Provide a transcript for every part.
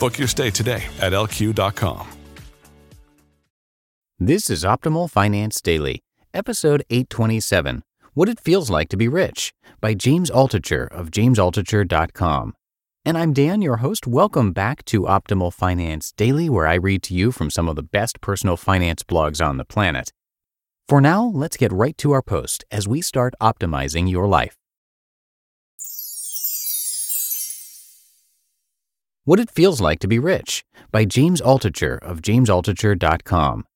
Book your stay today at lq.com. This is Optimal Finance Daily, episode 827 What It Feels Like to Be Rich by James Altucher of jamesaltucher.com. And I'm Dan, your host. Welcome back to Optimal Finance Daily, where I read to you from some of the best personal finance blogs on the planet. For now, let's get right to our post as we start optimizing your life. What It Feels Like to Be Rich by James Altucher of jamesaltucher.com.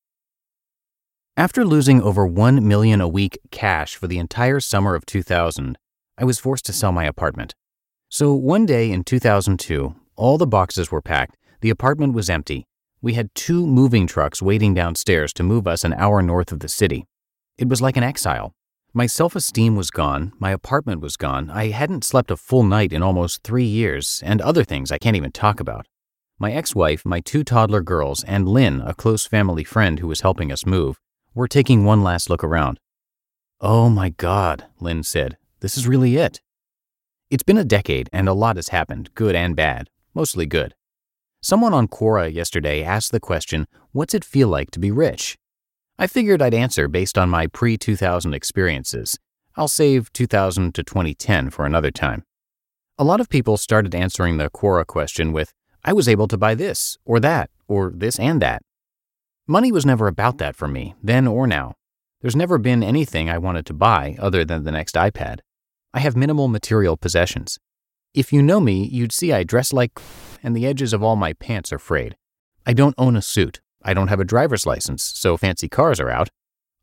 After losing over 1 million a week cash for the entire summer of 2000, I was forced to sell my apartment. So one day in 2002, all the boxes were packed, the apartment was empty. We had two moving trucks waiting downstairs to move us an hour north of the city. It was like an exile. My self esteem was gone, my apartment was gone, I hadn't slept a full night in almost three years, and other things I can't even talk about. My ex wife, my two toddler girls, and Lynn, a close family friend who was helping us move, were taking one last look around. Oh my God, Lynn said, this is really it. It's been a decade and a lot has happened, good and bad, mostly good. Someone on Quora yesterday asked the question, What's it feel like to be rich? I figured I'd answer based on my pre 2000 experiences. I'll save 2000 to 2010 for another time. A lot of people started answering the Quora question with, I was able to buy this, or that, or this and that. Money was never about that for me, then or now. There's never been anything I wanted to buy other than the next iPad. I have minimal material possessions. If you know me, you'd see I dress like and the edges of all my pants are frayed. I don't own a suit. I don't have a driver's license, so fancy cars are out.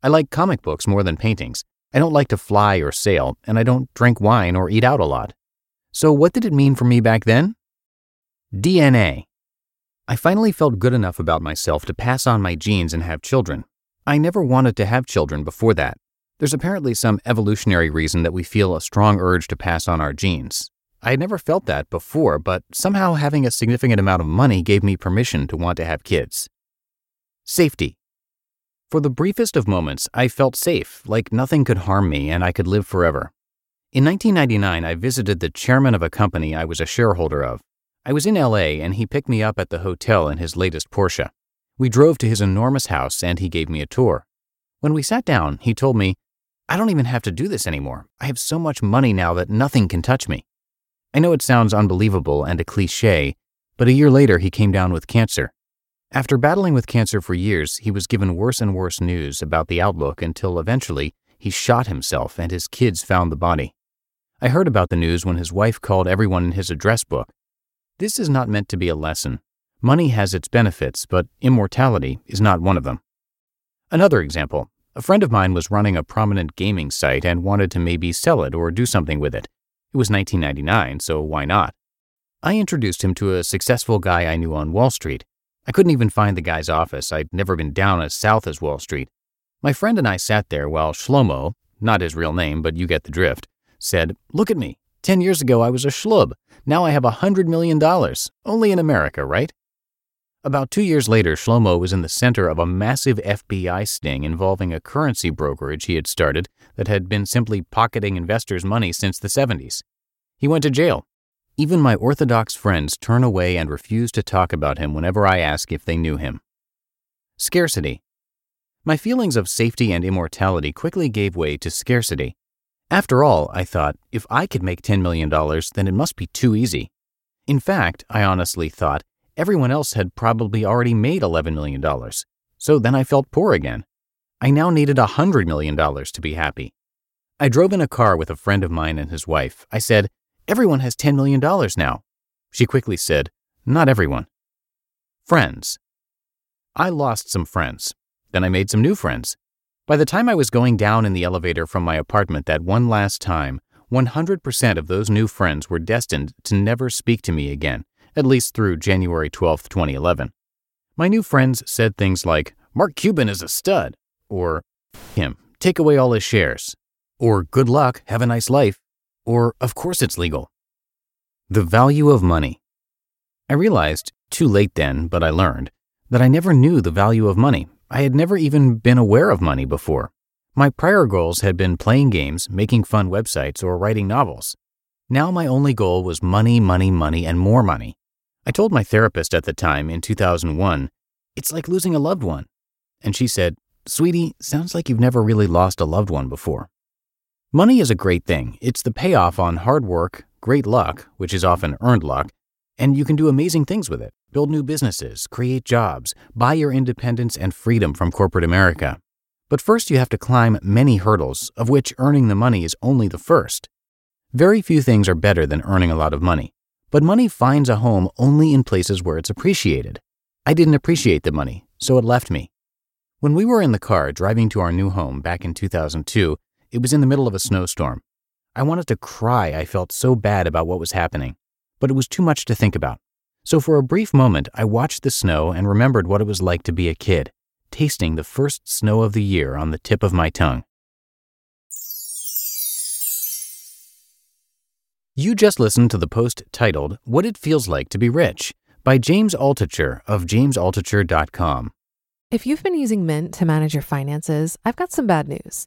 I like comic books more than paintings. I don't like to fly or sail, and I don't drink wine or eat out a lot. So, what did it mean for me back then? DNA. I finally felt good enough about myself to pass on my genes and have children. I never wanted to have children before that. There's apparently some evolutionary reason that we feel a strong urge to pass on our genes. I had never felt that before, but somehow having a significant amount of money gave me permission to want to have kids. Safety. For the briefest of moments, I felt safe, like nothing could harm me and I could live forever. In 1999, I visited the chairman of a company I was a shareholder of. I was in LA and he picked me up at the hotel in his latest Porsche. We drove to his enormous house and he gave me a tour. When we sat down, he told me, I don't even have to do this anymore. I have so much money now that nothing can touch me. I know it sounds unbelievable and a cliche, but a year later he came down with cancer. After battling with cancer for years, he was given worse and worse news about the outlook until eventually he shot himself and his kids found the body. I heard about the news when his wife called everyone in his address book. This is not meant to be a lesson. Money has its benefits, but immortality is not one of them. Another example a friend of mine was running a prominent gaming site and wanted to maybe sell it or do something with it. It was 1999, so why not? I introduced him to a successful guy I knew on Wall Street. I couldn't even find the guy's office. I'd never been down as south as Wall Street. My friend and I sat there while Shlomo, not his real name, but you get the drift, said, Look at me. Ten years ago I was a schlub. Now I have a hundred million dollars. Only in America, right? About two years later, Shlomo was in the center of a massive FBI sting involving a currency brokerage he had started that had been simply pocketing investors' money since the 70s. He went to jail even my Orthodox friends turn away and refuse to talk about him whenever I ask if they knew him. Scarcity. My feelings of safety and immortality quickly gave way to scarcity. After all, I thought, if I could make $10 million, then it must be too easy. In fact, I honestly thought, Everyone else had probably already made $11 million. So then I felt poor again. I now needed $100 million to be happy. I drove in a car with a friend of mine and his wife. I said, Everyone has $10 million now. She quickly said, Not everyone. Friends. I lost some friends. Then I made some new friends. By the time I was going down in the elevator from my apartment that one last time, 100% of those new friends were destined to never speak to me again, at least through January 12, 2011. My new friends said things like, Mark Cuban is a stud, or him, take away all his shares, or good luck, have a nice life, or of course it's legal. The value of money. I realized, too late then, but I learned, that I never knew the value of money. I had never even been aware of money before. My prior goals had been playing games, making fun websites, or writing novels. Now my only goal was money, money, money, and more money. I told my therapist at the time, in 2001, it's like losing a loved one. And she said, Sweetie, sounds like you've never really lost a loved one before. Money is a great thing. It's the payoff on hard work, great luck, which is often earned luck, and you can do amazing things with it build new businesses, create jobs, buy your independence and freedom from corporate America. But first, you have to climb many hurdles, of which earning the money is only the first. Very few things are better than earning a lot of money, but money finds a home only in places where it's appreciated. I didn't appreciate the money, so it left me. When we were in the car driving to our new home back in 2002, it was in the middle of a snowstorm. I wanted to cry, I felt so bad about what was happening, but it was too much to think about. So for a brief moment, I watched the snow and remembered what it was like to be a kid tasting the first snow of the year on the tip of my tongue. You just listened to the post titled What It Feels Like to Be Rich by James Altucher of jamesaltucher.com. If you've been using Mint to manage your finances, I've got some bad news.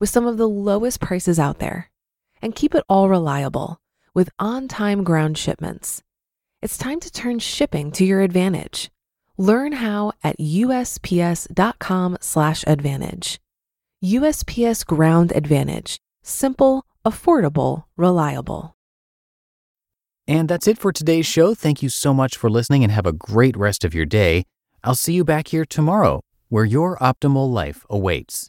with some of the lowest prices out there. And keep it all reliable with on time ground shipments. It's time to turn shipping to your advantage. Learn how at usps.com/advantage. USPS Ground Advantage: simple, affordable, reliable. And that's it for today's show. Thank you so much for listening and have a great rest of your day. I'll see you back here tomorrow where your optimal life awaits.